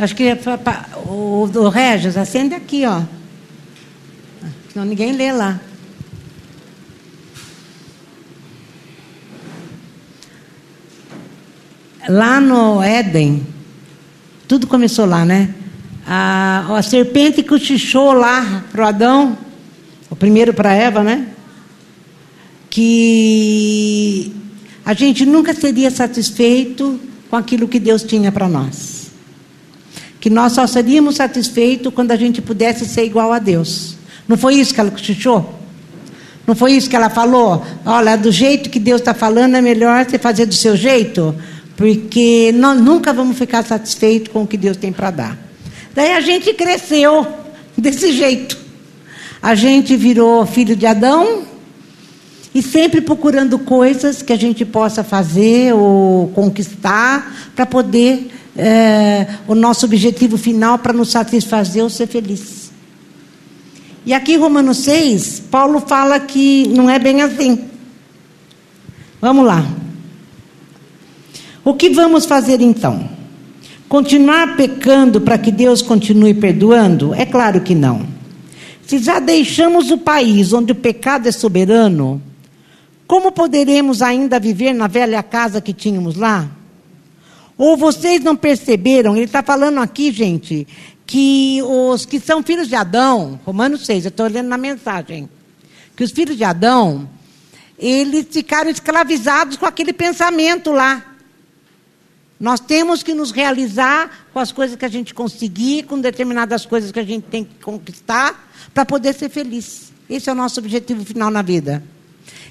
Acho que o, o Regis, acende aqui, ó. Senão ninguém lê lá. Lá no Éden, tudo começou lá, né? A, a serpente cochichou lá para Adão, o primeiro para Eva, né? Que a gente nunca seria satisfeito com aquilo que Deus tinha para nós. Que nós só seríamos satisfeitos quando a gente pudesse ser igual a Deus. Não foi isso que ela cochichou? Não foi isso que ela falou? Olha, do jeito que Deus está falando, é melhor você fazer do seu jeito, porque nós nunca vamos ficar satisfeitos com o que Deus tem para dar. Daí a gente cresceu desse jeito. A gente virou filho de Adão e sempre procurando coisas que a gente possa fazer ou conquistar para poder é, o nosso objetivo final para nos satisfazer ou ser feliz. E aqui em Romanos 6, Paulo fala que não é bem assim. Vamos lá. O que vamos fazer então? Continuar pecando para que Deus continue perdoando? É claro que não. Se já deixamos o país onde o pecado é soberano, como poderemos ainda viver na velha casa que tínhamos lá? Ou vocês não perceberam? Ele está falando aqui, gente, que os que são filhos de Adão, Romanos 6, eu estou lendo na mensagem, que os filhos de Adão, eles ficaram escravizados com aquele pensamento lá. Nós temos que nos realizar com as coisas que a gente conseguir, com determinadas coisas que a gente tem que conquistar, para poder ser feliz. Esse é o nosso objetivo final na vida.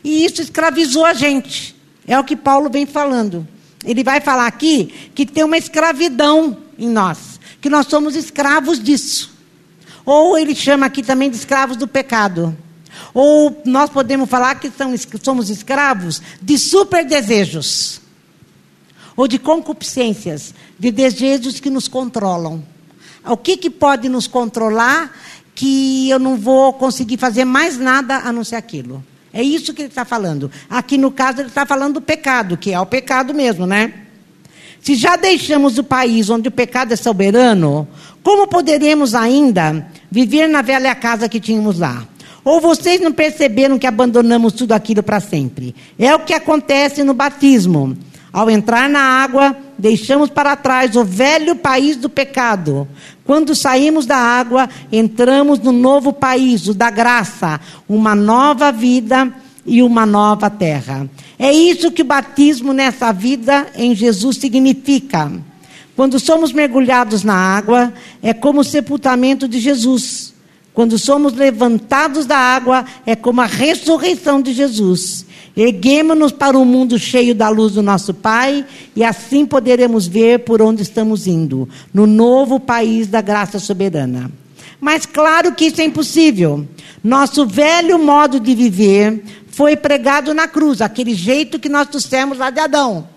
E isso escravizou a gente. É o que Paulo vem falando. Ele vai falar aqui que tem uma escravidão em nós, que nós somos escravos disso. Ou ele chama aqui também de escravos do pecado. Ou nós podemos falar que somos escravos de super desejos. Ou de concupiscências, de desejos que nos controlam. O que, que pode nos controlar que eu não vou conseguir fazer mais nada a não ser aquilo? É isso que ele está falando. Aqui no caso, ele está falando do pecado, que é o pecado mesmo, né? Se já deixamos o país onde o pecado é soberano, como poderemos ainda viver na velha casa que tínhamos lá? Ou vocês não perceberam que abandonamos tudo aquilo para sempre? É o que acontece no batismo. Ao entrar na água, deixamos para trás o velho país do pecado. Quando saímos da água, entramos no novo país, o da graça, uma nova vida e uma nova terra. É isso que o batismo nessa vida em Jesus significa. Quando somos mergulhados na água, é como o sepultamento de Jesus. Quando somos levantados da água, é como a ressurreição de Jesus. Erguemos-nos para um mundo cheio da luz do nosso Pai e assim poderemos ver por onde estamos indo, no novo país da graça soberana. Mas claro que isso é impossível. Nosso velho modo de viver foi pregado na cruz, aquele jeito que nós trouxemos lá de Adão.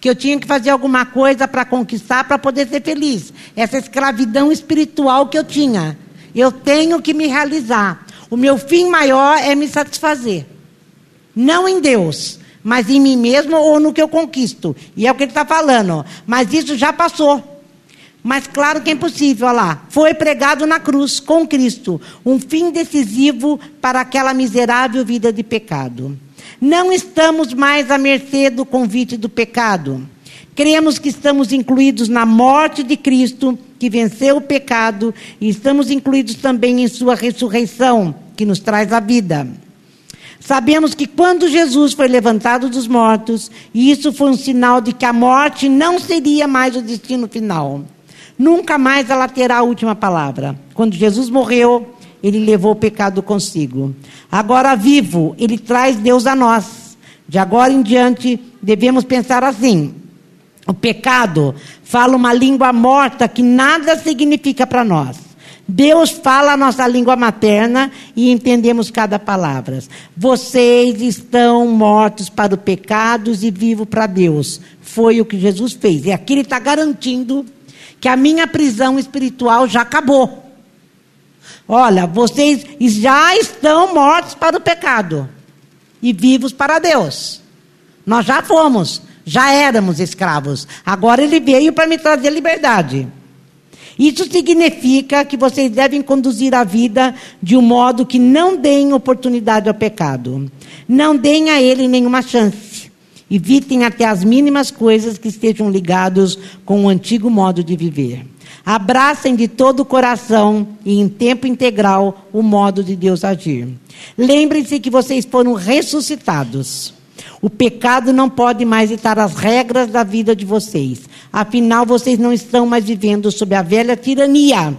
Que eu tinha que fazer alguma coisa para conquistar, para poder ser feliz. Essa escravidão espiritual que eu tinha. Eu tenho que me realizar. O meu fim maior é me satisfazer. Não em Deus, mas em mim mesmo ou no que eu conquisto. E é o que ele está falando. Mas isso já passou. Mas claro que é impossível, olha lá. Foi pregado na cruz com Cristo, um fim decisivo para aquela miserável vida de pecado. Não estamos mais à mercê do convite do pecado. Cremos que estamos incluídos na morte de Cristo, que venceu o pecado, e estamos incluídos também em sua ressurreição, que nos traz a vida. Sabemos que quando Jesus foi levantado dos mortos, isso foi um sinal de que a morte não seria mais o destino final. Nunca mais ela terá a última palavra. Quando Jesus morreu, ele levou o pecado consigo. Agora vivo, ele traz Deus a nós. De agora em diante, devemos pensar assim: o pecado fala uma língua morta que nada significa para nós. Deus fala a nossa língua materna e entendemos cada palavra. Vocês estão mortos para os pecados e vivos para Deus. Foi o que Jesus fez. E aqui ele está garantindo que a minha prisão espiritual já acabou. Olha, vocês já estão mortos para o pecado e vivos para Deus. Nós já fomos, já éramos escravos. Agora ele veio para me trazer liberdade. Isso significa que vocês devem conduzir a vida de um modo que não deem oportunidade ao pecado. Não deem a ele nenhuma chance. Evitem até as mínimas coisas que estejam ligados com o antigo modo de viver. Abracem de todo o coração e em tempo integral o modo de Deus agir. Lembrem-se que vocês foram ressuscitados. O pecado não pode mais ditar as regras da vida de vocês. Afinal, vocês não estão mais vivendo sob a velha tirania.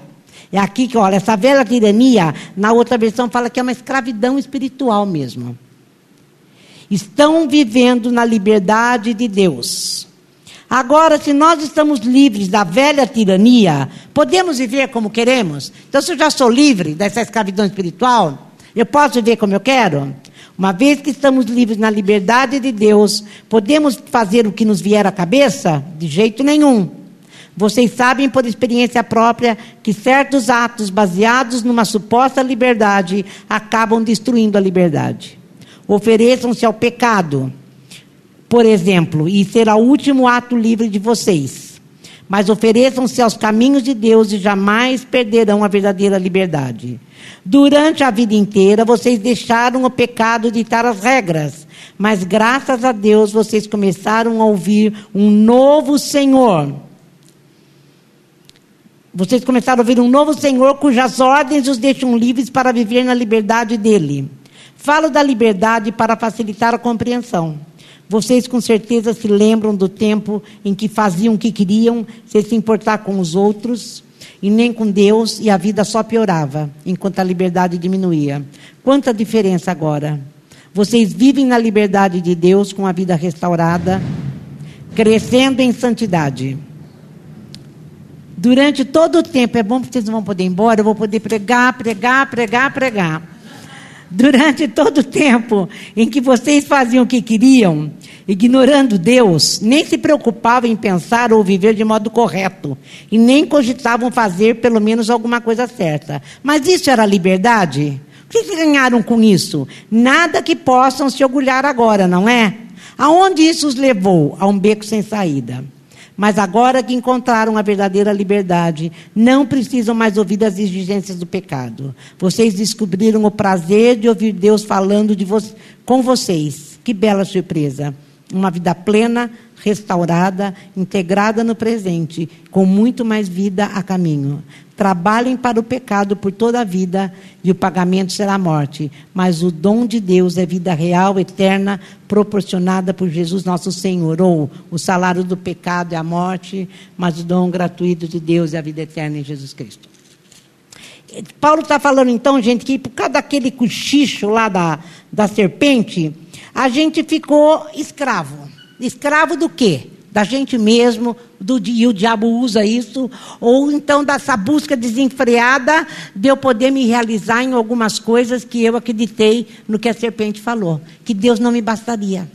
É aqui que, olha, essa velha tirania, na outra versão fala que é uma escravidão espiritual mesmo. Estão vivendo na liberdade de Deus. Agora, se nós estamos livres da velha tirania, podemos viver como queremos? Então, se eu já sou livre dessa escravidão espiritual, eu posso viver como eu quero? Uma vez que estamos livres na liberdade de Deus, podemos fazer o que nos vier à cabeça? De jeito nenhum. Vocês sabem por experiência própria que certos atos baseados numa suposta liberdade acabam destruindo a liberdade. Ofereçam-se ao pecado, por exemplo, e será o último ato livre de vocês. Mas ofereçam-se aos caminhos de Deus e jamais perderão a verdadeira liberdade. Durante a vida inteira, vocês deixaram o pecado ditar as regras, mas graças a Deus vocês começaram a ouvir um novo Senhor. Vocês começaram a ouvir um novo Senhor cujas ordens os deixam livres para viver na liberdade dele. Falo da liberdade para facilitar a compreensão. Vocês com certeza se lembram do tempo em que faziam o que queriam, sem se importar com os outros e nem com Deus, e a vida só piorava, enquanto a liberdade diminuía. Quanta diferença agora! Vocês vivem na liberdade de Deus com a vida restaurada, crescendo em santidade. Durante todo o tempo, é bom que vocês não vão poder ir embora, eu vou poder pregar, pregar, pregar, pregar. Durante todo o tempo em que vocês faziam o que queriam, ignorando Deus, nem se preocupavam em pensar ou viver de modo correto, e nem cogitavam fazer pelo menos alguma coisa certa. Mas isso era liberdade? O que ganharam com isso? Nada que possam se orgulhar agora, não é? Aonde isso os levou? A um beco sem saída. Mas agora que encontraram a verdadeira liberdade, não precisam mais ouvir as exigências do pecado. Vocês descobriram o prazer de ouvir Deus falando de vo com vocês. Que bela surpresa! Uma vida plena, restaurada, integrada no presente, com muito mais vida a caminho. Trabalhem para o pecado por toda a vida e o pagamento será a morte. Mas o dom de Deus é vida real, eterna, proporcionada por Jesus nosso Senhor. Ou o salário do pecado é a morte, mas o dom gratuito de Deus é a vida eterna em Jesus Cristo. Paulo está falando então, gente, que por causa daquele cochicho lá da, da serpente, a gente ficou escravo. Escravo do quê? Da gente mesmo, do, e o diabo usa isso, ou então dessa busca desenfreada de eu poder me realizar em algumas coisas que eu acreditei no que a serpente falou, que Deus não me bastaria.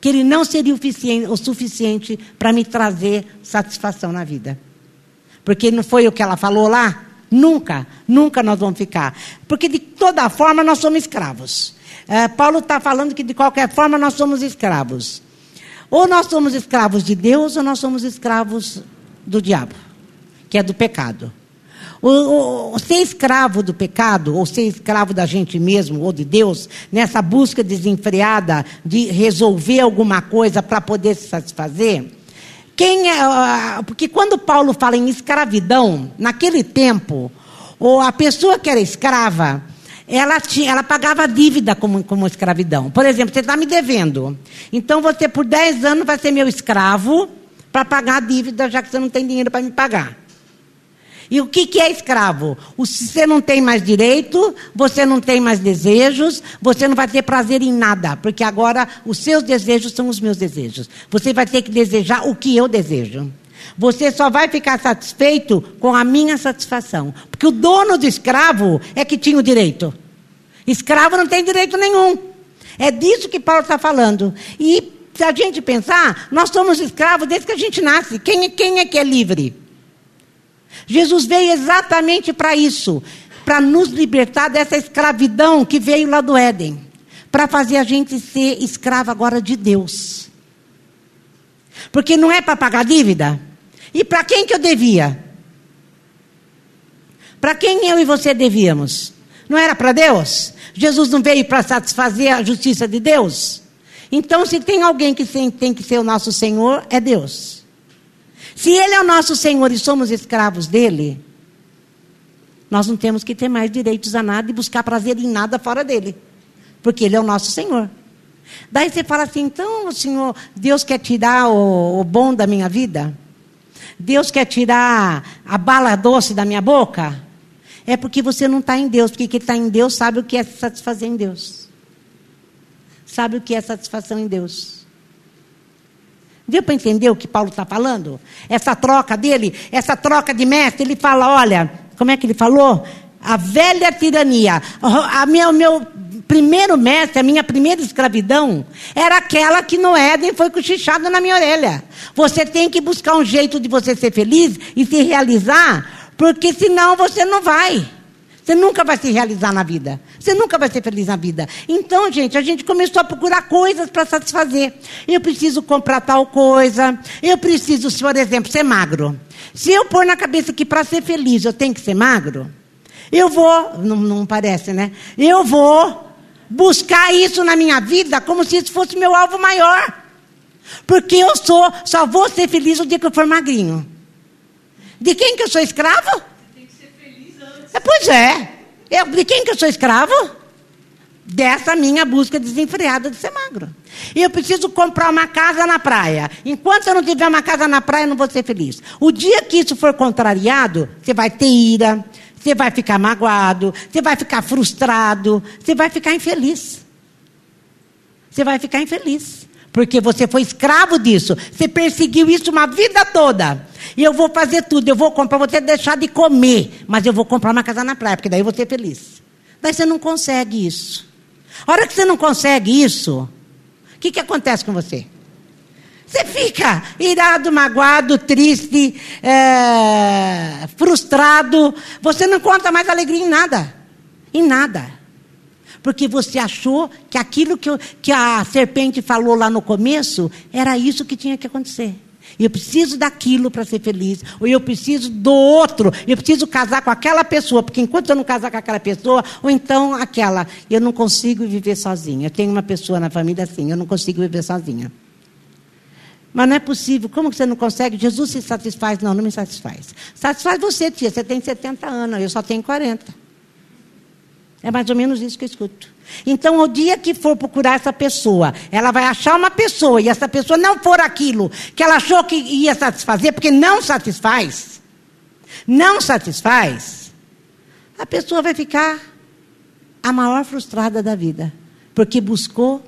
Que Ele não seria o suficiente para me trazer satisfação na vida. Porque não foi o que ela falou lá? Nunca, nunca nós vamos ficar. Porque de toda forma nós somos escravos. É, Paulo está falando que de qualquer forma nós somos escravos. Ou nós somos escravos de Deus, ou nós somos escravos do diabo, que é do pecado. O, o, ser escravo do pecado, ou ser escravo da gente mesmo, ou de Deus, nessa busca desenfreada de resolver alguma coisa para poder se satisfazer. Quem é, porque quando Paulo fala em escravidão, naquele tempo, ou a pessoa que era escrava, ela, tinha, ela pagava dívida como, como escravidão. Por exemplo, você está me devendo. Então você, por 10 anos, vai ser meu escravo para pagar a dívida, já que você não tem dinheiro para me pagar. E o que, que é escravo? Você não tem mais direito, você não tem mais desejos, você não vai ter prazer em nada, porque agora os seus desejos são os meus desejos. Você vai ter que desejar o que eu desejo. Você só vai ficar satisfeito com a minha satisfação. Porque o dono do escravo é que tinha o direito. Escravo não tem direito nenhum. É disso que Paulo está falando. E se a gente pensar, nós somos escravos desde que a gente nasce. Quem, quem é que é livre? Jesus veio exatamente para isso para nos libertar dessa escravidão que veio lá do Éden para fazer a gente ser escravo agora de Deus. Porque não é para pagar dívida. E para quem que eu devia? Para quem eu e você devíamos? Não era para Deus? Jesus não veio para satisfazer a justiça de Deus? Então, se tem alguém que tem que ser o nosso Senhor, é Deus. Se Ele é o nosso Senhor e somos escravos dele, nós não temos que ter mais direitos a nada e buscar prazer em nada fora dele, porque Ele é o nosso Senhor. Daí você fala assim: então, Senhor, Deus quer tirar o, o bom da minha vida? Deus quer tirar a bala doce da minha boca? É porque você não está em Deus, porque quem está em Deus sabe o que é satisfazer em Deus. Sabe o que é satisfação em Deus. Deu para entender o que Paulo está falando? Essa troca dele, essa troca de mestre, ele fala: olha, como é que ele falou? A velha tirania. A minha, o meu primeiro mestre, a minha primeira escravidão, era aquela que no Éden foi cochichada na minha orelha. Você tem que buscar um jeito de você ser feliz e se realizar, porque senão você não vai. Você nunca vai se realizar na vida. Você nunca vai ser feliz na vida. Então, gente, a gente começou a procurar coisas para satisfazer. Eu preciso comprar tal coisa. Eu preciso, por exemplo, ser magro. Se eu pôr na cabeça que para ser feliz eu tenho que ser magro, eu vou, não, não parece, né? Eu vou buscar isso na minha vida como se isso fosse meu alvo maior. Porque eu sou, só vou ser feliz o dia que eu for magrinho. De quem que eu sou escravo? Tem que ser feliz antes. Pois é. De quem que eu sou escravo? Dessa minha busca desenfreada de ser magro. E eu preciso comprar uma casa na praia. Enquanto eu não tiver uma casa na praia, eu não vou ser feliz. O dia que isso for contrariado, você vai ter ira, você vai ficar magoado, você vai ficar frustrado, você vai ficar infeliz. Você vai ficar infeliz. Porque você foi escravo disso. Você perseguiu isso uma vida toda. E eu vou fazer tudo. Eu vou comprar, você deixar de comer. Mas eu vou comprar uma casa na praia, porque daí eu vou ser feliz. Daí você não consegue isso. A hora que você não consegue isso, o que, que acontece com você? Você fica irado, magoado, triste, é, frustrado. Você não conta mais alegria em nada. Em nada. Porque você achou que aquilo que, que a serpente falou lá no começo era isso que tinha que acontecer. Eu preciso daquilo para ser feliz. Ou eu preciso do outro. Eu preciso casar com aquela pessoa. Porque enquanto eu não casar com aquela pessoa, ou então aquela, eu não consigo viver sozinha. Eu tenho uma pessoa na família assim, eu não consigo viver sozinha. Mas não é possível. Como que você não consegue? Jesus se satisfaz. Não, não me satisfaz. Satisfaz você, tia. Você tem 70 anos, eu só tenho 40. É mais ou menos isso que eu escuto. Então, o dia que for procurar essa pessoa, ela vai achar uma pessoa e essa pessoa não for aquilo que ela achou que ia satisfazer, porque não satisfaz, não satisfaz, a pessoa vai ficar a maior frustrada da vida, porque buscou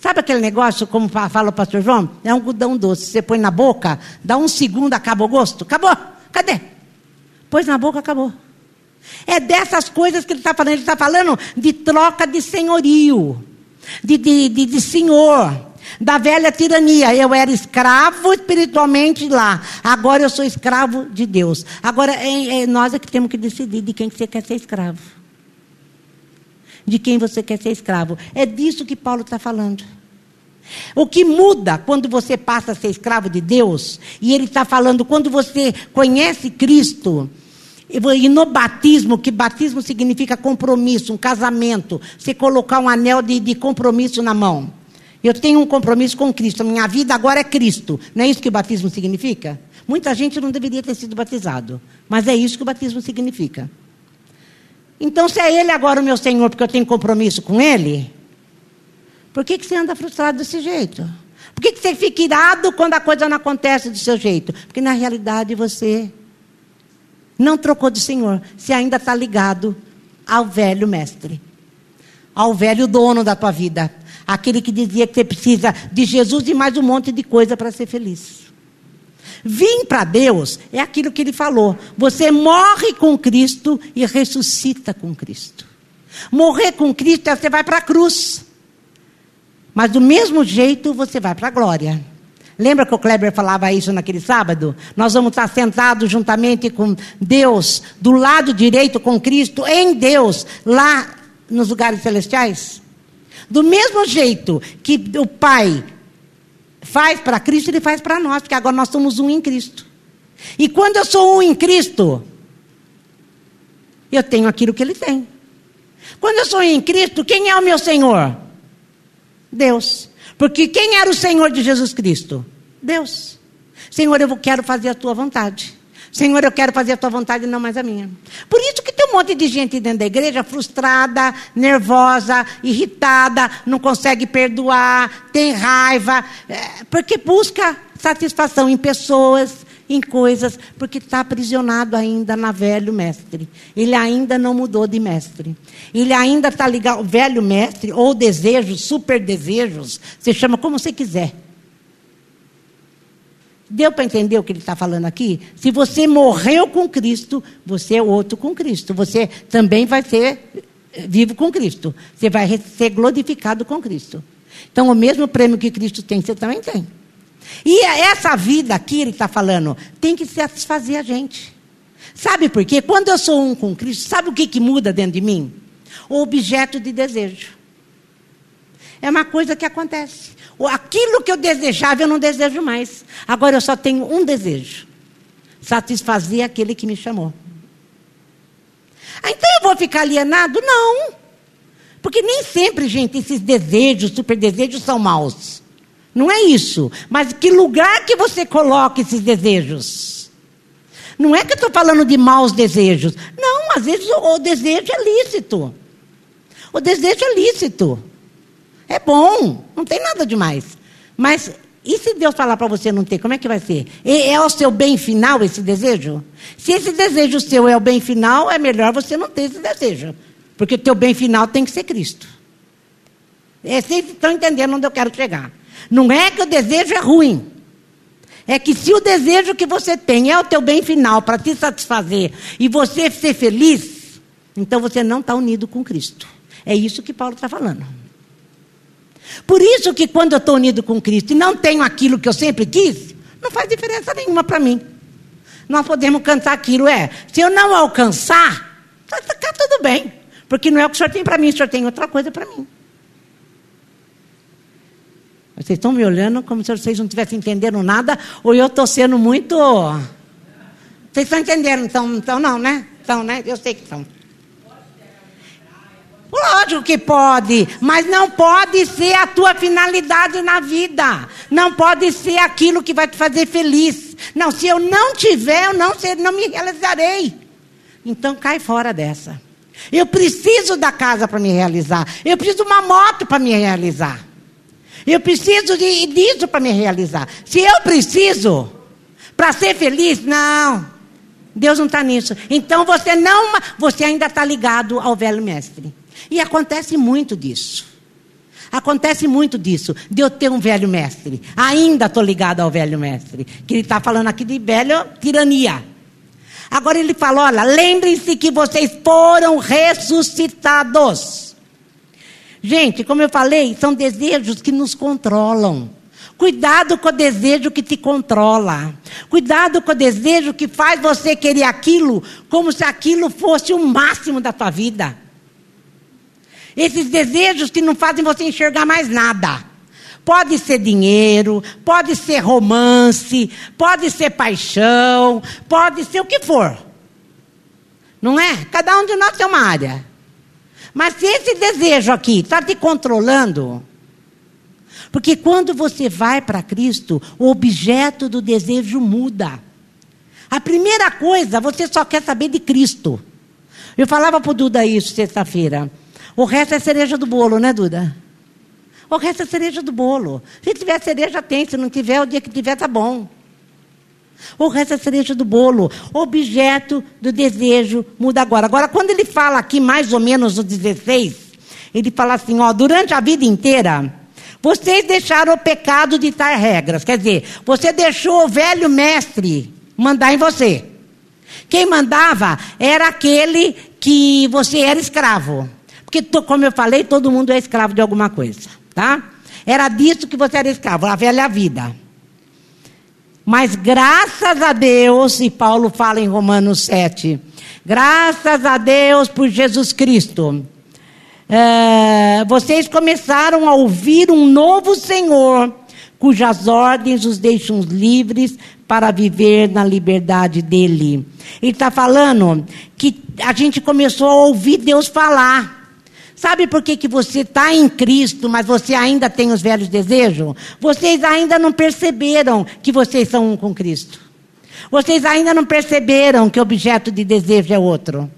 Sabe aquele negócio, como fala o pastor João? É um algodão doce. Você põe na boca, dá um segundo, acaba o gosto. Acabou. Cadê? Pôs na boca, acabou. É dessas coisas que ele está falando. Ele está falando de troca de senhorio, de, de, de, de senhor, da velha tirania. Eu era escravo espiritualmente lá. Agora eu sou escravo de Deus. Agora é, é nós é que temos que decidir de quem que você quer ser escravo de quem você quer ser escravo. É disso que Paulo está falando. O que muda quando você passa a ser escravo de Deus, e ele está falando quando você conhece Cristo, e no batismo, que batismo significa compromisso, um casamento, você colocar um anel de, de compromisso na mão. Eu tenho um compromisso com Cristo, minha vida agora é Cristo. Não é isso que o batismo significa? Muita gente não deveria ter sido batizado, mas é isso que o batismo significa. Então, se é Ele agora o meu Senhor, porque eu tenho compromisso com Ele, por que, que você anda frustrado desse jeito? Por que, que você fica irado quando a coisa não acontece do seu jeito? Porque na realidade você não trocou de Senhor, você ainda está ligado ao velho mestre, ao velho dono da tua vida, aquele que dizia que você precisa de Jesus e mais um monte de coisa para ser feliz. Vim para Deus é aquilo que ele falou. Você morre com Cristo e ressuscita com Cristo. Morrer com Cristo é você vai para a cruz. Mas do mesmo jeito você vai para a glória. Lembra que o Kleber falava isso naquele sábado? Nós vamos estar sentados juntamente com Deus, do lado direito com Cristo, em Deus, lá nos lugares celestiais. Do mesmo jeito que o Pai faz para Cristo, ele faz para nós, porque agora nós somos um em Cristo. E quando eu sou um em Cristo, Eu tenho aquilo que ele tem. Quando eu sou em Cristo, quem é o meu Senhor? Deus. Porque quem era o Senhor de Jesus Cristo? Deus. Senhor, eu quero fazer a tua vontade. Senhor, eu quero fazer a tua vontade e não mais a minha. Por isso que tem um monte de gente dentro da igreja frustrada, nervosa, irritada, não consegue perdoar, tem raiva, é, porque busca satisfação em pessoas, em coisas, porque está aprisionado ainda na velho mestre. Ele ainda não mudou de mestre. Ele ainda está ligado, velho mestre, ou desejos, super desejos, você chama como você quiser. Deu para entender o que ele está falando aqui? Se você morreu com Cristo, você é outro com Cristo. Você também vai ser eh, vivo com Cristo. Você vai ser glorificado com Cristo. Então, o mesmo prêmio que Cristo tem, você também tem. E essa vida aqui, ele está falando, tem que satisfazer a gente. Sabe por quê? Quando eu sou um com Cristo, sabe o que, que muda dentro de mim? O objeto de desejo. É uma coisa que acontece. Aquilo que eu desejava, eu não desejo mais. Agora eu só tenho um desejo: satisfazer aquele que me chamou. Ah, então eu vou ficar alienado? Não. Porque nem sempre, gente, esses desejos, super desejos, são maus. Não é isso. Mas que lugar que você coloca esses desejos? Não é que eu estou falando de maus desejos. Não, às vezes o, o desejo é lícito. O desejo é lícito. É bom, não tem nada demais. Mas e se Deus falar para você não ter, como é que vai ser? É o seu bem final esse desejo? Se esse desejo seu é o bem final, é melhor você não ter esse desejo. Porque o teu bem final tem que ser Cristo. É, vocês estão entendendo onde eu quero chegar. Não é que o desejo é ruim. É que se o desejo que você tem é o teu bem final para te satisfazer e você ser feliz, então você não está unido com Cristo. É isso que Paulo está falando. Por isso que quando eu estou unido com Cristo e não tenho aquilo que eu sempre quis, não faz diferença nenhuma para mim. Nós podemos cantar aquilo, é. Se eu não alcançar, está tá tudo bem. Porque não é o que o senhor tem para mim, o senhor tem outra coisa para mim. Vocês estão me olhando como se vocês não estivessem entendendo nada, ou eu estou sendo muito. Vocês estão entendendo? Então, então não, né? Então, né? Eu sei que estão. Lógico que pode, mas não pode ser a tua finalidade na vida. Não pode ser aquilo que vai te fazer feliz. Não, se eu não tiver, eu não, não me realizarei. Então cai fora dessa. Eu preciso da casa para me realizar. Eu preciso de uma moto para me realizar. Eu preciso de, disso para me realizar. Se eu preciso para ser feliz, não. Deus não está nisso. Então você não, você ainda está ligado ao velho mestre. E acontece muito disso. Acontece muito disso, de eu ter um velho mestre. Ainda estou ligado ao velho mestre. Que ele está falando aqui de velho tirania. Agora ele fala: olha, lembrem-se que vocês foram ressuscitados. Gente, como eu falei, são desejos que nos controlam. Cuidado com o desejo que te controla. Cuidado com o desejo que faz você querer aquilo como se aquilo fosse o máximo da tua vida. Esses desejos que não fazem você enxergar mais nada. Pode ser dinheiro, pode ser romance, pode ser paixão, pode ser o que for. Não é? Cada um de nós tem uma área. Mas se esse desejo aqui está te controlando, porque quando você vai para Cristo, o objeto do desejo muda. A primeira coisa, você só quer saber de Cristo. Eu falava para o Duda isso sexta-feira. O resto é cereja do bolo, né, Duda? O resto é cereja do bolo. Se tiver cereja, tem. Se não tiver, o dia que tiver, tá bom. O resto é cereja do bolo. Objeto do desejo muda agora. Agora, quando ele fala aqui, mais ou menos no 16, ele fala assim: ó, durante a vida inteira, vocês deixaram o pecado ditar regras. Quer dizer, você deixou o velho mestre mandar em você. Quem mandava era aquele que você era escravo. Porque, como eu falei, todo mundo é escravo de alguma coisa, tá? Era disso que você era escravo, a velha vida. Mas graças a Deus, e Paulo fala em Romanos 7, graças a Deus por Jesus Cristo, é, vocês começaram a ouvir um novo Senhor cujas ordens os deixam livres para viver na liberdade dele. Ele está falando que a gente começou a ouvir Deus falar. Sabe por que, que você está em Cristo, mas você ainda tem os velhos desejos? Vocês ainda não perceberam que vocês são um com Cristo. Vocês ainda não perceberam que o objeto de desejo é outro.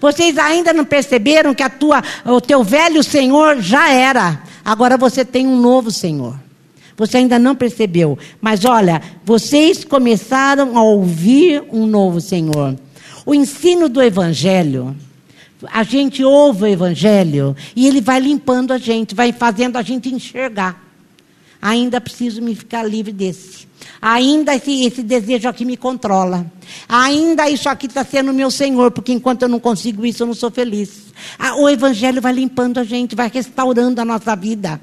Vocês ainda não perceberam que a tua, o teu velho Senhor já era. Agora você tem um novo Senhor. Você ainda não percebeu. Mas olha, vocês começaram a ouvir um novo Senhor. O ensino do Evangelho, a gente ouve o Evangelho e ele vai limpando a gente, vai fazendo a gente enxergar. Ainda preciso me ficar livre desse. Ainda esse, esse desejo aqui me controla. Ainda isso aqui está sendo meu Senhor, porque enquanto eu não consigo isso, eu não sou feliz. O Evangelho vai limpando a gente, vai restaurando a nossa vida.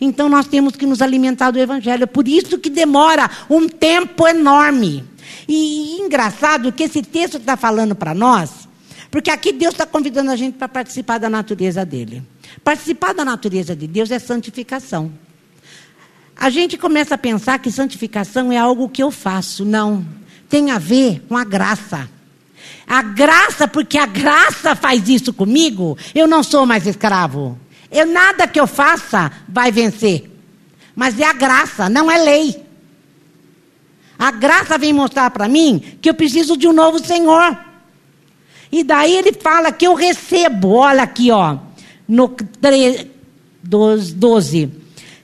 Então nós temos que nos alimentar do Evangelho. Por isso que demora um tempo enorme. E engraçado que esse texto está falando para nós, porque aqui Deus está convidando a gente para participar da natureza dele. Participar da natureza de Deus é santificação. A gente começa a pensar que santificação é algo que eu faço. Não. Tem a ver com a graça. A graça, porque a graça faz isso comigo, eu não sou mais escravo. Eu nada que eu faça vai vencer. Mas é a graça, não é lei. A graça vem mostrar para mim que eu preciso de um novo Senhor. E daí ele fala que eu recebo, olha aqui, ó, no 12.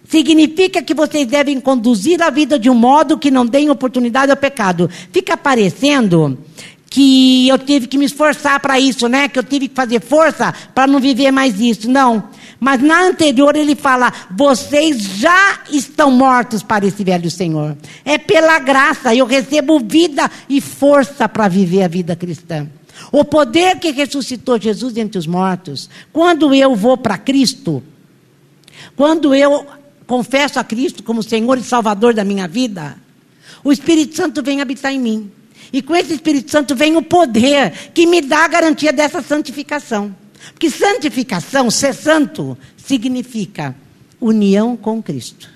Significa que vocês devem conduzir a vida de um modo que não deem oportunidade ao pecado. Fica parecendo que eu tive que me esforçar para isso, né? Que eu tive que fazer força para não viver mais isso. Não. Mas na anterior ele fala: vocês já estão mortos para esse velho Senhor. É pela graça, eu recebo vida e força para viver a vida cristã. O poder que ressuscitou Jesus entre os mortos, quando eu vou para Cristo, quando eu confesso a Cristo como Senhor e Salvador da minha vida, o Espírito Santo vem habitar em mim. E com esse Espírito Santo vem o poder que me dá a garantia dessa santificação. Porque santificação, ser santo, significa união com Cristo.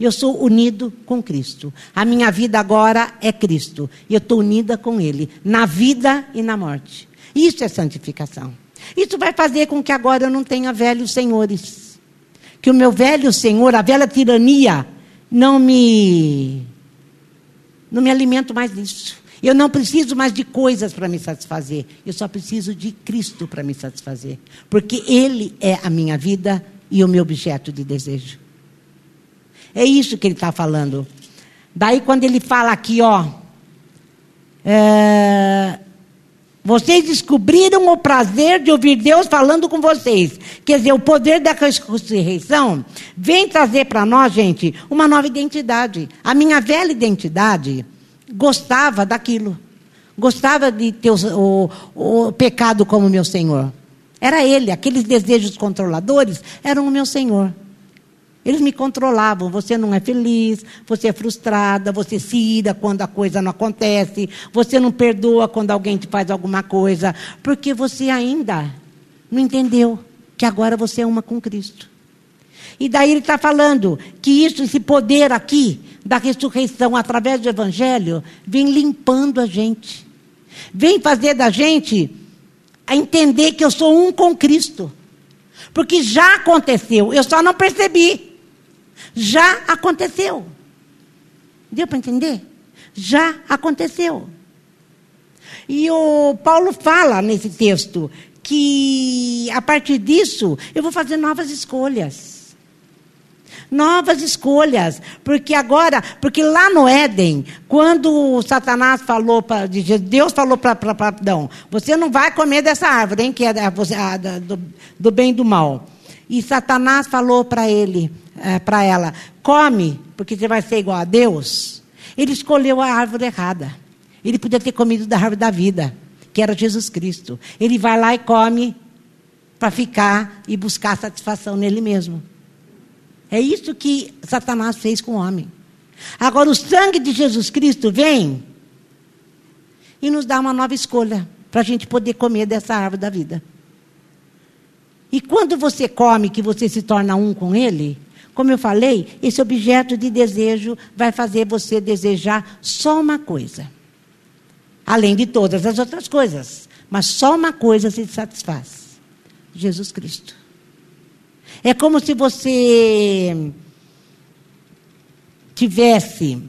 Eu sou unido com Cristo. A minha vida agora é Cristo. E eu estou unida com Ele, na vida e na morte. Isso é santificação. Isso vai fazer com que agora eu não tenha velhos senhores. Que o meu velho senhor, a velha tirania, não me. Não me alimento mais disso. Eu não preciso mais de coisas para me satisfazer. Eu só preciso de Cristo para me satisfazer. Porque Ele é a minha vida e o meu objeto de desejo. É isso que ele está falando. Daí, quando ele fala aqui, ó. É, vocês descobriram o prazer de ouvir Deus falando com vocês. Quer dizer, o poder da ressurreição vem trazer para nós, gente, uma nova identidade. A minha velha identidade gostava daquilo. Gostava de ter o, o, o pecado como meu Senhor. Era ele, aqueles desejos controladores eram o meu Senhor. Eles me controlavam. Você não é feliz, você é frustrada, você se ira quando a coisa não acontece, você não perdoa quando alguém te faz alguma coisa, porque você ainda não entendeu que agora você é uma com Cristo. E daí ele está falando que isso, esse poder aqui da ressurreição através do Evangelho, vem limpando a gente. Vem fazer da gente a entender que eu sou um com Cristo. Porque já aconteceu, eu só não percebi. Já aconteceu. Deu para entender? Já aconteceu. E o Paulo fala nesse texto que a partir disso eu vou fazer novas escolhas novas escolhas. Porque agora, porque lá no Éden, quando Satanás falou para Deus falou para Adão, você não vai comer dessa árvore, hein, que é do, do, bem e do mal. E Satanás falou para ele, é, para ela, come, porque você vai ser igual a Deus. Ele escolheu a árvore errada. Ele podia ter comido da árvore da vida, que era Jesus Cristo. Ele vai lá e come para ficar e buscar satisfação nele mesmo. É isso que Satanás fez com o homem. Agora, o sangue de Jesus Cristo vem e nos dá uma nova escolha para a gente poder comer dessa árvore da vida. E quando você come, que você se torna um com Ele, Como eu falei, esse objeto de desejo vai fazer você desejar só uma coisa. Além de todas as outras coisas. Mas só uma coisa se satisfaz: Jesus Cristo. É como se você tivesse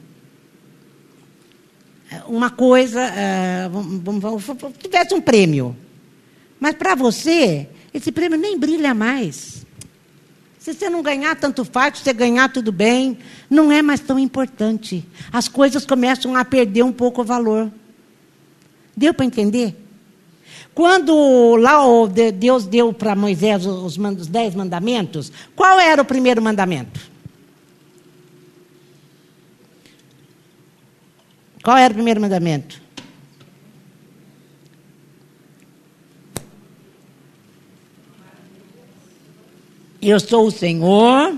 uma coisa, uh, tivesse um prêmio. Mas para você, esse prêmio nem brilha mais. Se você não ganhar, tanto faz, se você ganhar, tudo bem. Não é mais tão importante. As coisas começam a perder um pouco o valor. Deu para entender? Quando lá Deus deu para Moisés os dez mandamentos, qual era o primeiro mandamento? Qual era o primeiro mandamento? Eu sou o Senhor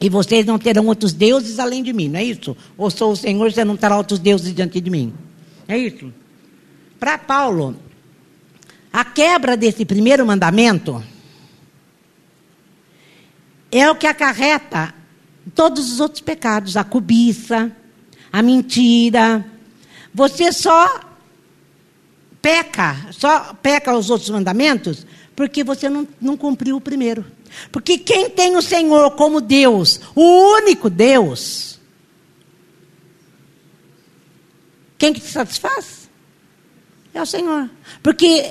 e vocês não terão outros deuses além de mim, não é isso? Ou sou o Senhor e você não terá outros deuses diante de mim? É isso? Para Paulo, a quebra desse primeiro mandamento é o que acarreta todos os outros pecados, a cobiça, a mentira. Você só peca, só peca os outros mandamentos porque você não, não cumpriu o primeiro. Porque quem tem o Senhor como Deus, o único Deus, quem que te satisfaz? É o Senhor. Porque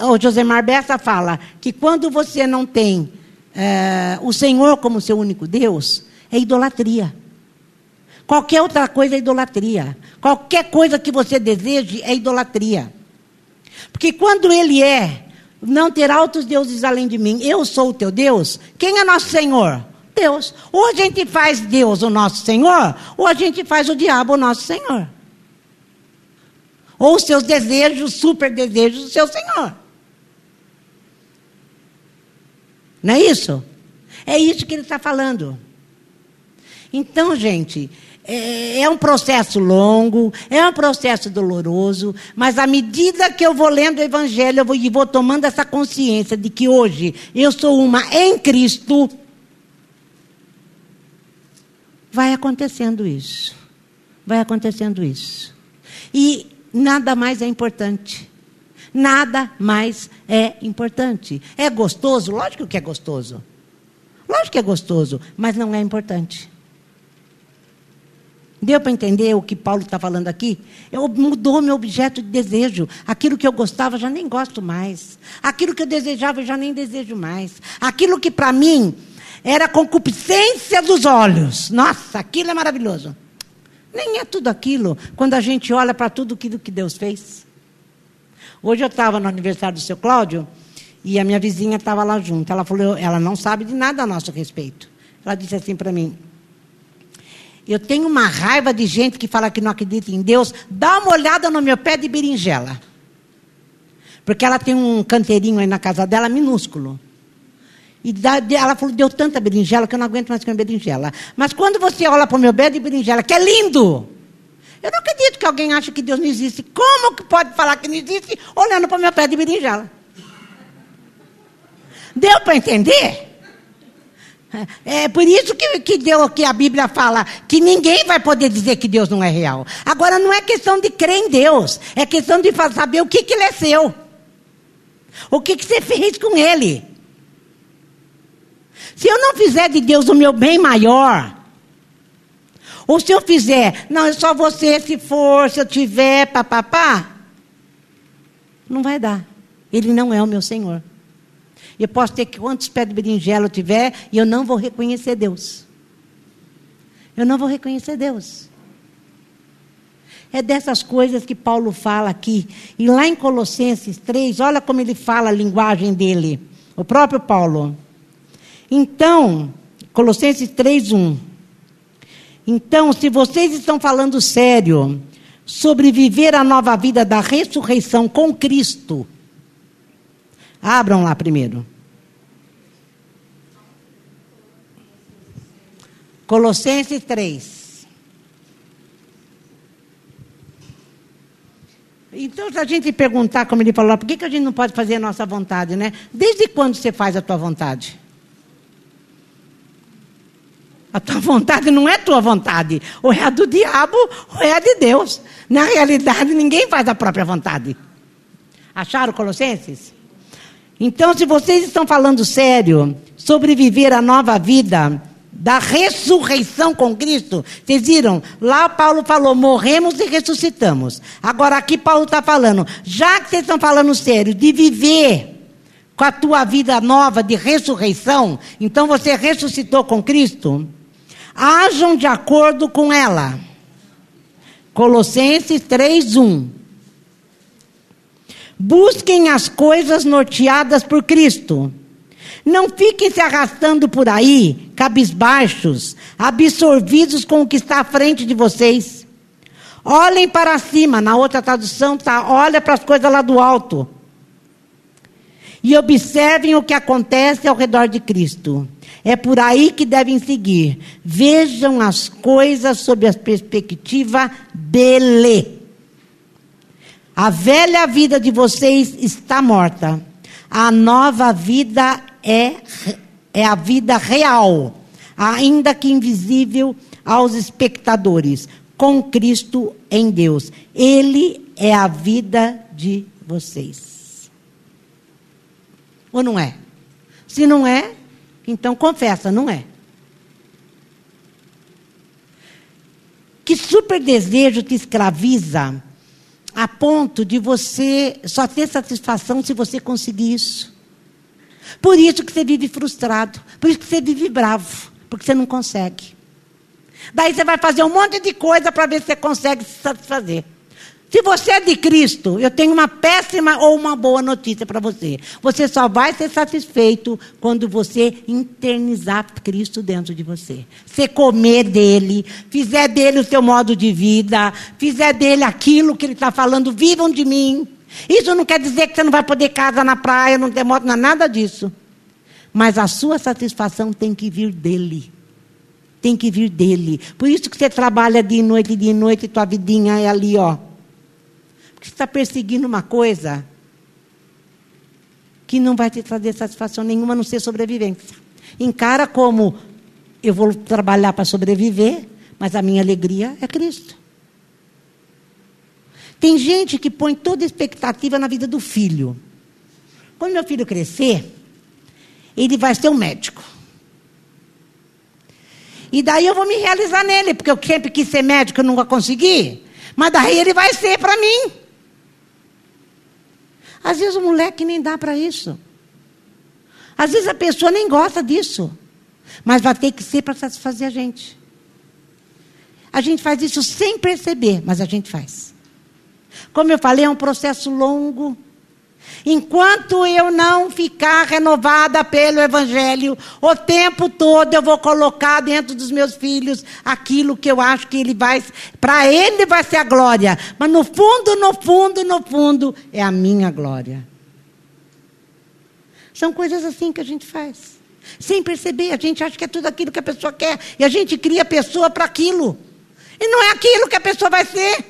o Josemar Bessa fala que quando você não tem é, o Senhor como seu único Deus, é idolatria. Qualquer outra coisa é idolatria. Qualquer coisa que você deseje é idolatria. Porque quando Ele é, não terá outros deuses além de mim, eu sou o teu Deus, quem é nosso Senhor? Deus. Ou a gente faz Deus o nosso Senhor, ou a gente faz o diabo o nosso Senhor. Ou os seus desejos, super desejos, o seu Senhor. Não é isso? É isso que ele está falando. Então, gente, é, é, um processo longo, é um processo doloroso, mas à medida que eu vou lendo o Evangelho, eu vou, e vou tomando essa consciência de que hoje eu sou uma em Cristo, vai acontecendo isso. Vai acontecendo isso. E nada mais é importante. Nada mais é importante. É gostoso? Lógico que é gostoso. Lógico que é gostoso, mas não é importante. Deu para entender o que Paulo está falando aqui? Eu mudou meu objeto de desejo. Aquilo que eu gostava já nem gosto mais. Aquilo que eu desejava já nem desejo mais. Aquilo que para mim era concupiscência dos olhos. Nossa, aquilo é maravilhoso. Nem é tudo aquilo quando a gente olha para tudo aquilo que Deus fez. Hoje eu estava no aniversário do seu Cláudio e a minha vizinha estava lá junto. Ela falou, ela não sabe de nada a nosso respeito. Ela disse assim para mim: eu tenho uma raiva de gente que fala que não acredita em Deus. Dá uma olhada no meu pé de berinjela. Porque ela tem um canteirinho aí na casa dela minúsculo. E ela falou, deu tanta berinjela que eu não aguento mais comer berinjela. Mas quando você olha para o meu pé de berinjela, que é lindo, eu não acredito que alguém ache que Deus não existe. Como que pode falar que não existe olhando para o meu pé de berinjela? Deu para entender? É por isso que, que, Deus, que a Bíblia fala que ninguém vai poder dizer que Deus não é real. Agora, não é questão de crer em Deus, é questão de saber o que, que Ele é seu. O que, que você fez com Ele. Se eu não fizer de Deus o meu bem maior, ou se eu fizer, não, é só você se for, se eu tiver, papapá, não vai dar. Ele não é o meu Senhor. Eu posso ter quantos pés de berinjela eu tiver e eu não vou reconhecer Deus. Eu não vou reconhecer Deus. É dessas coisas que Paulo fala aqui. E lá em Colossenses 3, olha como ele fala a linguagem dele. O próprio Paulo. Então, Colossenses 3, 1. Então, se vocês estão falando sério sobre viver a nova vida da ressurreição com Cristo, Abram lá primeiro. Colossenses 3. Então, se a gente perguntar, como ele falou, por que, que a gente não pode fazer a nossa vontade, né? Desde quando você faz a tua vontade? A tua vontade não é tua vontade. Ou é a do diabo, ou é a de Deus. Na realidade, ninguém faz a própria vontade. Acharam Colossenses? Então, se vocês estão falando sério sobre viver a nova vida da ressurreição com Cristo, vocês viram? Lá Paulo falou: morremos e ressuscitamos. Agora aqui Paulo está falando, já que vocês estão falando sério de viver com a tua vida nova de ressurreição, então você ressuscitou com Cristo, hajam de acordo com ela. Colossenses 3:1 Busquem as coisas norteadas por Cristo. Não fiquem se arrastando por aí, cabisbaixos, absorvidos com o que está à frente de vocês. Olhem para cima, na outra tradução está, olha para as coisas lá do alto. E observem o que acontece ao redor de Cristo. É por aí que devem seguir. Vejam as coisas sob a perspectiva dele. A velha vida de vocês está morta. A nova vida é, é a vida real, ainda que invisível aos espectadores, com Cristo em Deus. Ele é a vida de vocês. Ou não é? Se não é, então confessa, não é. Que super desejo te escraviza a ponto de você só ter satisfação se você conseguir isso. Por isso que você vive frustrado, por isso que você vive bravo, porque você não consegue. Daí você vai fazer um monte de coisa para ver se você consegue se satisfazer. Se você é de Cristo, eu tenho uma péssima ou uma boa notícia para você. Você só vai ser satisfeito quando você internizar Cristo dentro de você. Você comer dele, fizer dele o seu modo de vida, fizer dele aquilo que ele está falando, vivam de mim. Isso não quer dizer que você não vai poder casa na praia, não ter moto, não é nada disso. Mas a sua satisfação tem que vir dele. Tem que vir dele. Por isso que você trabalha de noite, de noite, tua vidinha é ali, ó que está perseguindo uma coisa que não vai te trazer satisfação nenhuma, a não ser sobrevivência. Encara como eu vou trabalhar para sobreviver, mas a minha alegria é Cristo. Tem gente que põe toda expectativa na vida do filho. Quando meu filho crescer, ele vai ser um médico. E daí eu vou me realizar nele, porque eu sempre quis ser médico e nunca consegui. Mas daí ele vai ser para mim. Às vezes o moleque nem dá para isso. Às vezes a pessoa nem gosta disso. Mas vai ter que ser para satisfazer a gente. A gente faz isso sem perceber, mas a gente faz. Como eu falei, é um processo longo. Enquanto eu não ficar renovada pelo Evangelho, o tempo todo eu vou colocar dentro dos meus filhos aquilo que eu acho que ele vai, para ele vai ser a glória. Mas no fundo, no fundo, no fundo, é a minha glória. São coisas assim que a gente faz. Sem perceber, a gente acha que é tudo aquilo que a pessoa quer. E a gente cria a pessoa para aquilo. E não é aquilo que a pessoa vai ser.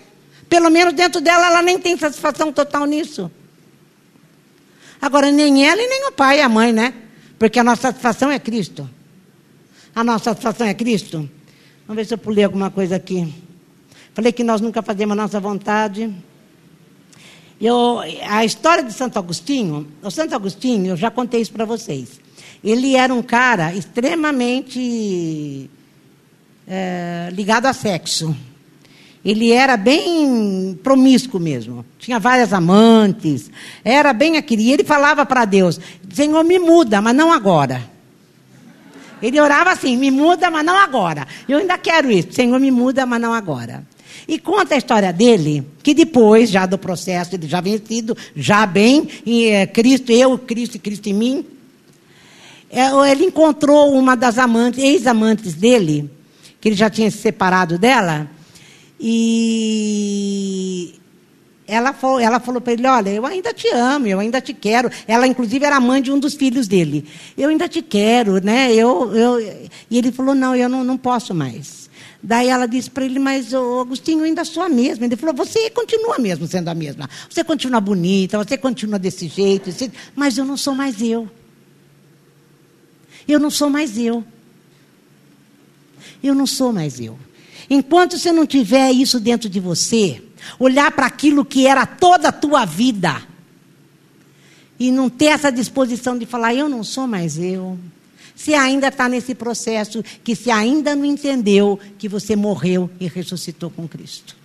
Pelo menos dentro dela, ela nem tem satisfação total nisso. Agora, nem ela e nem o pai e a mãe, né? Porque a nossa satisfação é Cristo. A nossa satisfação é Cristo. Vamos ver se eu pulei alguma coisa aqui. Falei que nós nunca fazemos a nossa vontade. Eu, a história de Santo Agostinho, o Santo Agostinho, eu já contei isso para vocês. Ele era um cara extremamente é, ligado a sexo. Ele era bem promíscuo mesmo. Tinha várias amantes. Era bem aquele. E ele falava para Deus: Senhor, me muda, mas não agora. Ele orava assim: me muda, mas não agora. Eu ainda quero isso. Senhor, me muda, mas não agora. E conta a história dele, que depois, já do processo, ele já vencido, já bem, em é, Cristo, eu, Cristo e Cristo em mim, é, ele encontrou uma das amantes, ex-amantes dele, que ele já tinha se separado dela, e ela falou, ela falou para ele: Olha, eu ainda te amo, eu ainda te quero. Ela, inclusive, era mãe de um dos filhos dele. Eu ainda te quero, né? Eu, eu... E ele falou: Não, eu não, não posso mais. Daí ela disse para ele: Mas, oh, Agostinho, ainda sou a mesma. Ele falou: Você continua mesmo sendo a mesma. Você continua bonita, você continua desse jeito, mas eu não sou mais eu. Eu não sou mais eu. eu não sou mais eu. Enquanto você não tiver isso dentro de você, olhar para aquilo que era toda a tua vida e não ter essa disposição de falar, eu não sou mais eu. Se ainda está nesse processo, que se ainda não entendeu que você morreu e ressuscitou com Cristo.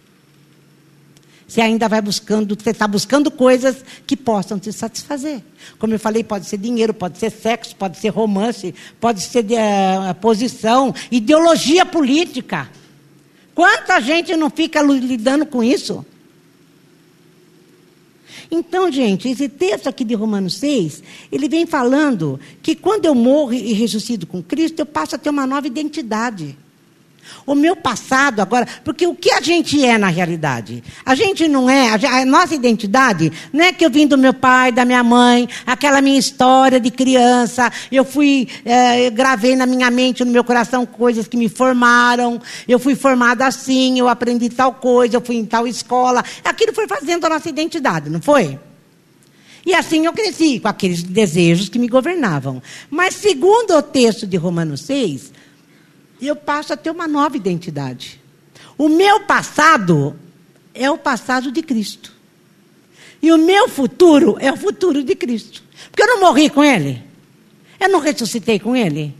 Você ainda vai buscando, você está buscando coisas que possam te satisfazer. Como eu falei, pode ser dinheiro, pode ser sexo, pode ser romance, pode ser uh, posição, ideologia política. Quanta gente não fica lidando com isso? Então, gente, esse texto aqui de Romanos 6, ele vem falando que quando eu morro e ressuscito com Cristo, eu passo a ter uma nova identidade. O meu passado agora, porque o que a gente é na realidade? A gente não é, a, nossa identidade não é que eu vim do meu pai, da minha mãe, aquela minha história de criança, eu fui, é, eu gravei na minha mente, no meu coração, coisas que me formaram, eu fui formada assim, eu aprendi tal coisa, eu fui em tal escola. Aquilo foi fazendo a nossa identidade, não foi? E assim eu cresci, com aqueles desejos que me governavam. Mas, segundo o texto de Romanos 6, e eu passo a ter uma nova identidade. O meu passado é o passado de Cristo. E o meu futuro é o futuro de Cristo. Porque eu não morri com Ele. Eu não ressuscitei com Ele.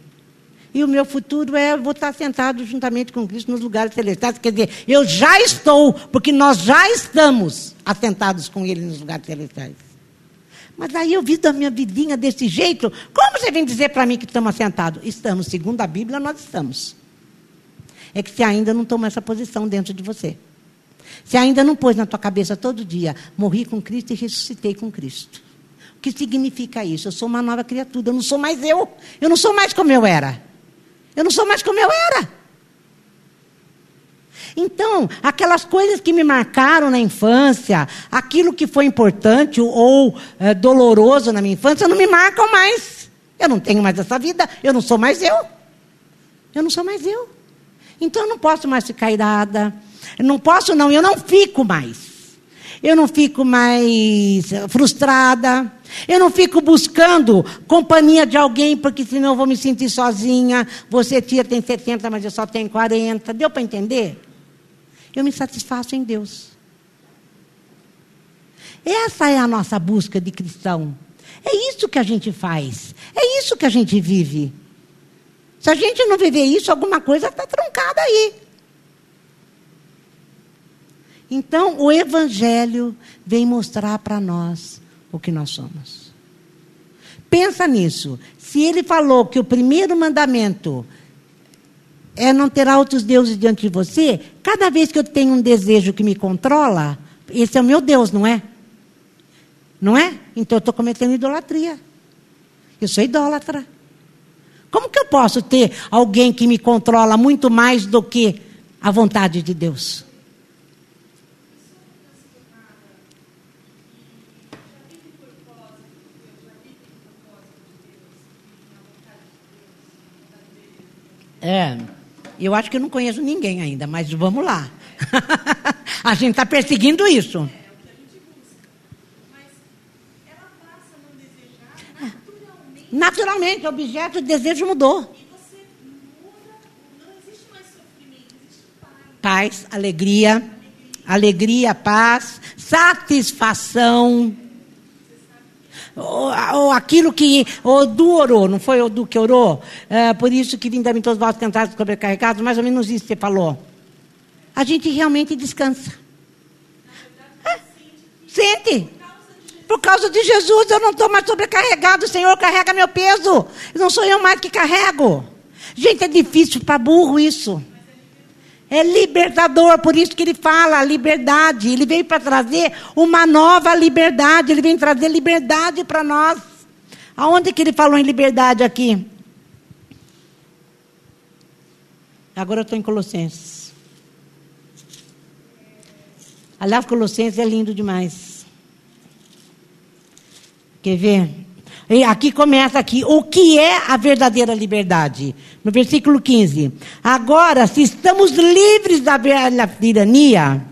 E o meu futuro é vou estar sentado juntamente com Cristo nos lugares celestiais. Quer dizer, eu já estou, porque nós já estamos assentados com Ele nos lugares celestiais. Mas aí eu vi da minha vidinha desse jeito. Como você vem dizer para mim que estamos assentados? Estamos, segundo a Bíblia, nós estamos. É que você ainda não tomou essa posição dentro de você. Você ainda não pôs na tua cabeça todo dia, morri com Cristo e ressuscitei com Cristo. O que significa isso? Eu sou uma nova criatura, eu não sou mais eu. Eu não sou mais como eu era. Eu não sou mais como eu era. Então, aquelas coisas que me marcaram na infância, aquilo que foi importante ou é, doloroso na minha infância, não me marcam mais. Eu não tenho mais essa vida, eu não sou mais eu. Eu não sou mais eu. Então, eu não posso mais ficar irada. Eu não posso, não, eu não fico mais. Eu não fico mais frustrada. Eu não fico buscando companhia de alguém, porque senão eu vou me sentir sozinha. Você, tia, tem 70, mas eu só tenho 40. Deu para entender? Eu me satisfaço em Deus. Essa é a nossa busca de cristão. É isso que a gente faz. É isso que a gente vive. Se a gente não viver isso, alguma coisa está truncada aí. Então, o Evangelho vem mostrar para nós o que nós somos. Pensa nisso. Se ele falou que o primeiro mandamento é não ter outros deuses diante de você, cada vez que eu tenho um desejo que me controla, esse é o meu Deus, não é? Não é? Então eu estou cometendo idolatria. Eu sou idólatra. Como que eu posso ter alguém que me controla muito mais do que a vontade de Deus? É. Eu acho que eu não conheço ninguém ainda, mas vamos lá. a gente está perseguindo isso. Naturalmente, o objeto de desejo mudou. Paz, alegria, alegria, paz, satisfação. Ou, ou, aquilo que o Du orou, não foi o Du que orou? É, por isso que vim dar-me todos os vossos cantados sobrecarregados, mais ou menos isso que você falou. A gente realmente descansa. É, sente. Por causa de Jesus, eu não estou mais sobrecarregado. O Senhor carrega meu peso. Não sou eu mais que carrego. Gente, é difícil para burro isso. É libertador, por isso que ele fala liberdade. Ele veio para trazer uma nova liberdade. Ele vem trazer liberdade para nós. Aonde que ele falou em liberdade aqui? Agora eu estou em Colossenses. Aliás, Colossenses é lindo demais. Quer ver? Aqui começa aqui, o que é a verdadeira liberdade? No versículo 15. Agora, se estamos livres da tirania,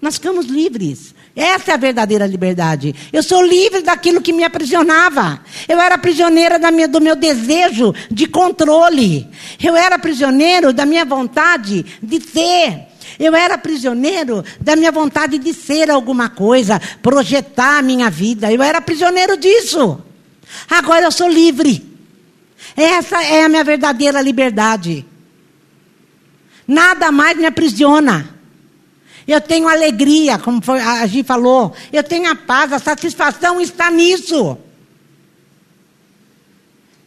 nós ficamos livres. Essa é a verdadeira liberdade. Eu sou livre daquilo que me aprisionava. Eu era prisioneira minha, do meu desejo de controle. Eu era prisioneiro da minha vontade de ser. Eu era prisioneiro da minha vontade de ser alguma coisa, projetar a minha vida. Eu era prisioneiro disso. Agora eu sou livre. Essa é a minha verdadeira liberdade. Nada mais me aprisiona. Eu tenho alegria, como a Gi falou. Eu tenho a paz, a satisfação está nisso.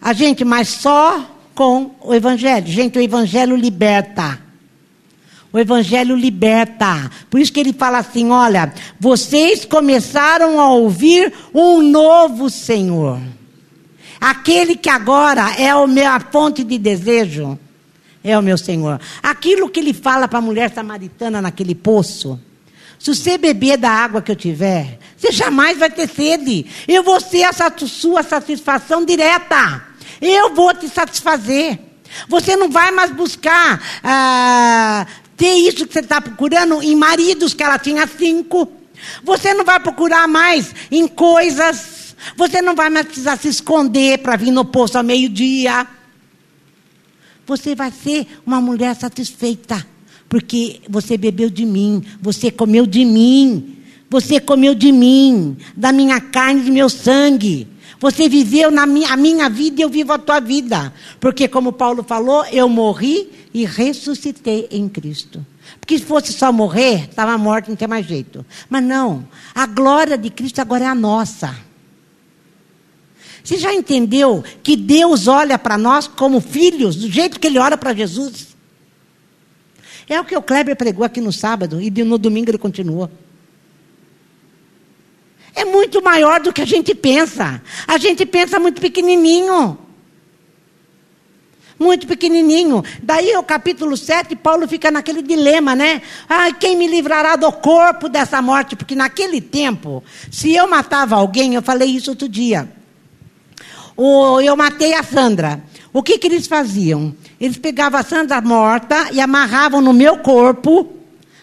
A gente, mas só com o Evangelho. Gente, o Evangelho liberta. O Evangelho liberta. Por isso que ele fala assim: olha, vocês começaram a ouvir um novo Senhor. Aquele que agora é o meu, fonte de desejo é o meu Senhor. Aquilo que ele fala para a mulher samaritana naquele poço. Se você beber da água que eu tiver, você jamais vai ter sede. Eu vou ser a sua satisfação direta. Eu vou te satisfazer. Você não vai mais buscar ah, ter isso que você está procurando em maridos, que ela tinha cinco. Você não vai procurar mais em coisas. Você não vai mais precisar se esconder para vir no poço ao meio-dia. Você vai ser uma mulher satisfeita, porque você bebeu de mim, você comeu de mim, você comeu de mim, da minha carne e do meu sangue. Você viveu na minha, a minha vida e eu vivo a tua vida. Porque, como Paulo falou, eu morri e ressuscitei em Cristo. Porque se fosse só morrer, estava morto, não tem mais jeito. Mas não, a glória de Cristo agora é a nossa. Você já entendeu que Deus olha para nós como filhos, do jeito que Ele olha para Jesus? É o que o Kleber pregou aqui no sábado e no domingo ele continuou. É muito maior do que a gente pensa. A gente pensa muito pequenininho. Muito pequenininho. Daí o capítulo 7, Paulo fica naquele dilema, né? Ai, quem me livrará do corpo dessa morte? Porque naquele tempo, se eu matava alguém, eu falei isso outro dia o, eu matei a Sandra. O que, que eles faziam? Eles pegavam a Sandra morta e amarravam no meu corpo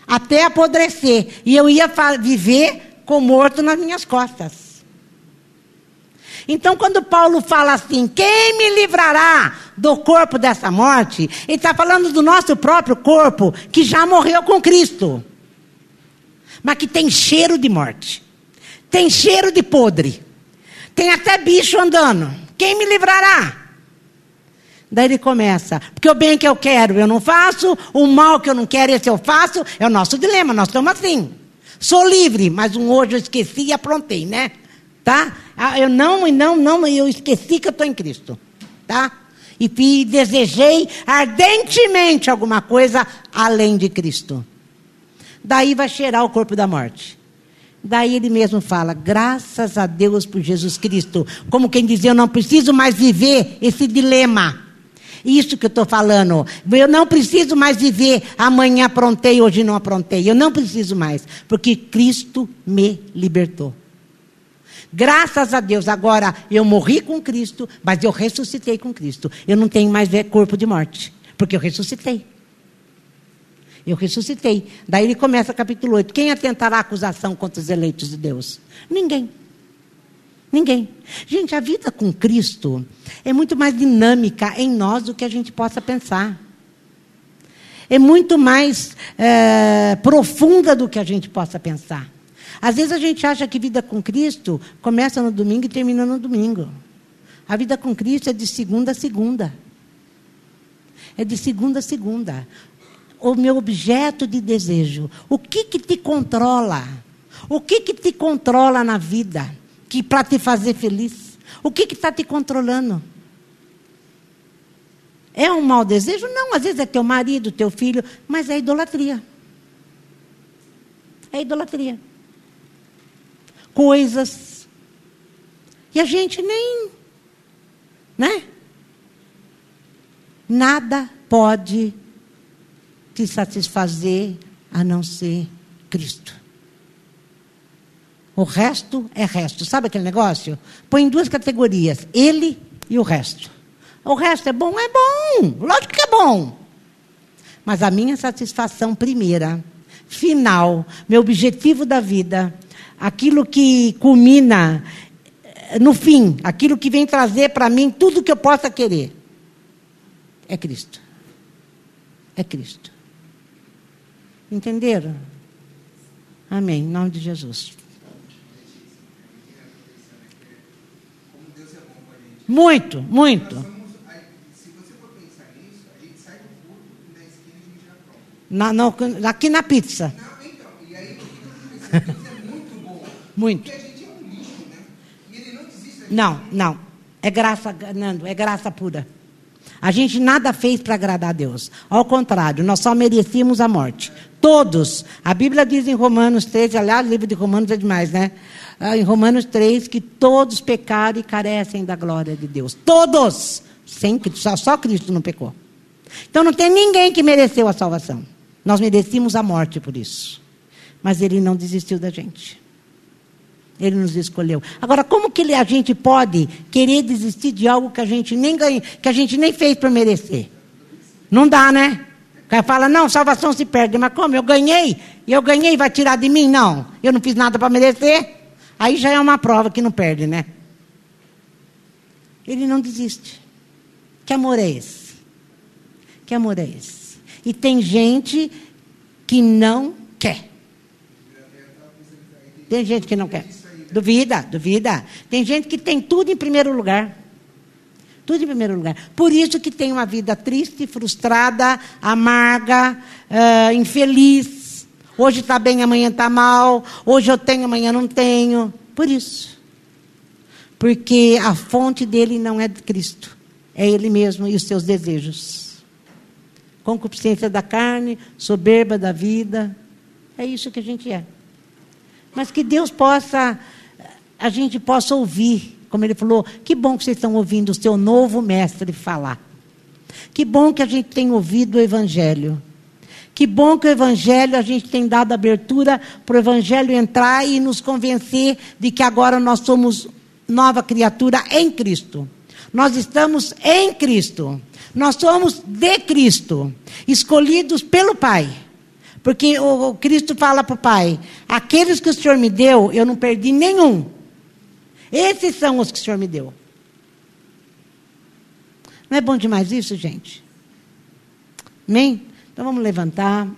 até apodrecer. E eu ia viver com morto nas minhas costas. Então, quando Paulo fala assim, quem me livrará do corpo dessa morte? Ele está falando do nosso próprio corpo, que já morreu com Cristo, mas que tem cheiro de morte, tem cheiro de podre, tem até bicho andando. Quem me livrará? Daí ele começa, porque o bem que eu quero eu não faço, o mal que eu não quero esse eu faço, é o nosso dilema, nós estamos assim. Sou livre, mas um hoje eu esqueci e aprontei, né? Tá? Ah, eu não, não, não, eu esqueci que eu estou em Cristo. Tá? E, e desejei ardentemente alguma coisa além de Cristo. Daí vai cheirar o corpo da morte. Daí ele mesmo fala: graças a Deus por Jesus Cristo. Como quem diz, eu não preciso mais viver esse dilema. Isso que eu estou falando. Eu não preciso mais viver amanhã aprontei, hoje não aprontei. Eu não preciso mais, porque Cristo me libertou. Graças a Deus, agora eu morri com Cristo, mas eu ressuscitei com Cristo. Eu não tenho mais corpo de morte, porque eu ressuscitei. Eu ressuscitei. Daí ele começa capítulo 8. Quem atentará a acusação contra os eleitos de Deus? Ninguém. Ninguém. Gente, a vida com Cristo é muito mais dinâmica em nós do que a gente possa pensar. É muito mais é, profunda do que a gente possa pensar. Às vezes a gente acha que vida com Cristo começa no domingo e termina no domingo. A vida com Cristo é de segunda a segunda. É de segunda a segunda o meu objeto de desejo. O que que te controla? O que que te controla na vida? Que para te fazer feliz? O que está te controlando? É um mau desejo? Não, às vezes é teu marido, teu filho, mas é idolatria. É idolatria. Coisas. E a gente nem. Né? Nada pode te satisfazer a não ser Cristo. O resto é resto. Sabe aquele negócio? Põe em duas categorias: ele e o resto. O resto é bom? É bom. Lógico que é bom. Mas a minha satisfação primeira final, meu objetivo da vida, aquilo que culmina eh, no fim, aquilo que vem trazer para mim tudo que eu possa querer, é Cristo. É Cristo. Entenderam? Amém. Em nome de Jesus. Muito, muito. Na, não, aqui na pizza. Não, então, e aí é muito bom. Muito. Porque a gente é um lixo, né? E ele não desiste. Não, não. É graça, Nando, é graça pura. A gente nada fez para agradar a Deus. Ao contrário, nós só merecíamos a morte. Todos. A Bíblia diz em Romanos 3, aliás, o livro de Romanos é demais, né? Ah, em Romanos 3, que todos pecaram e carecem da glória de Deus. Todos! Sem, só, só Cristo não pecou. Então não tem ninguém que mereceu a salvação. Nós merecíamos a morte por isso. Mas ele não desistiu da gente. Ele nos escolheu. Agora, como que a gente pode querer desistir de algo que a gente nem ganha, que a gente nem fez para merecer? Não dá, né? Cara fala, não, salvação se perde. Mas como? Eu ganhei? E eu ganhei, vai tirar de mim? Não. Eu não fiz nada para merecer. Aí já é uma prova que não perde, né? Ele não desiste. Que amor é esse? Que amor é esse? E tem gente que não quer. Tem gente que não quer. Duvida, duvida. Tem gente que tem tudo em primeiro lugar. Tudo em primeiro lugar. Por isso que tem uma vida triste, frustrada, amarga, uh, infeliz. Hoje está bem, amanhã está mal. Hoje eu tenho, amanhã não tenho. Por isso. Porque a fonte dele não é de Cristo. É ele mesmo e os seus desejos concupiscência da carne, soberba da vida. É isso que a gente é. Mas que Deus possa, a gente possa ouvir, como ele falou, que bom que vocês estão ouvindo o seu novo mestre falar. Que bom que a gente tem ouvido o Evangelho. Que bom que o Evangelho, a gente tem dado abertura para o Evangelho entrar e nos convencer de que agora nós somos nova criatura em Cristo. Nós estamos em Cristo. Nós somos de Cristo, escolhidos pelo Pai. Porque o, Cristo fala para o Pai: aqueles que o Senhor me deu, eu não perdi nenhum. Esses são os que o Senhor me deu. Não é bom demais isso, gente? Amém? Então vamos levantar.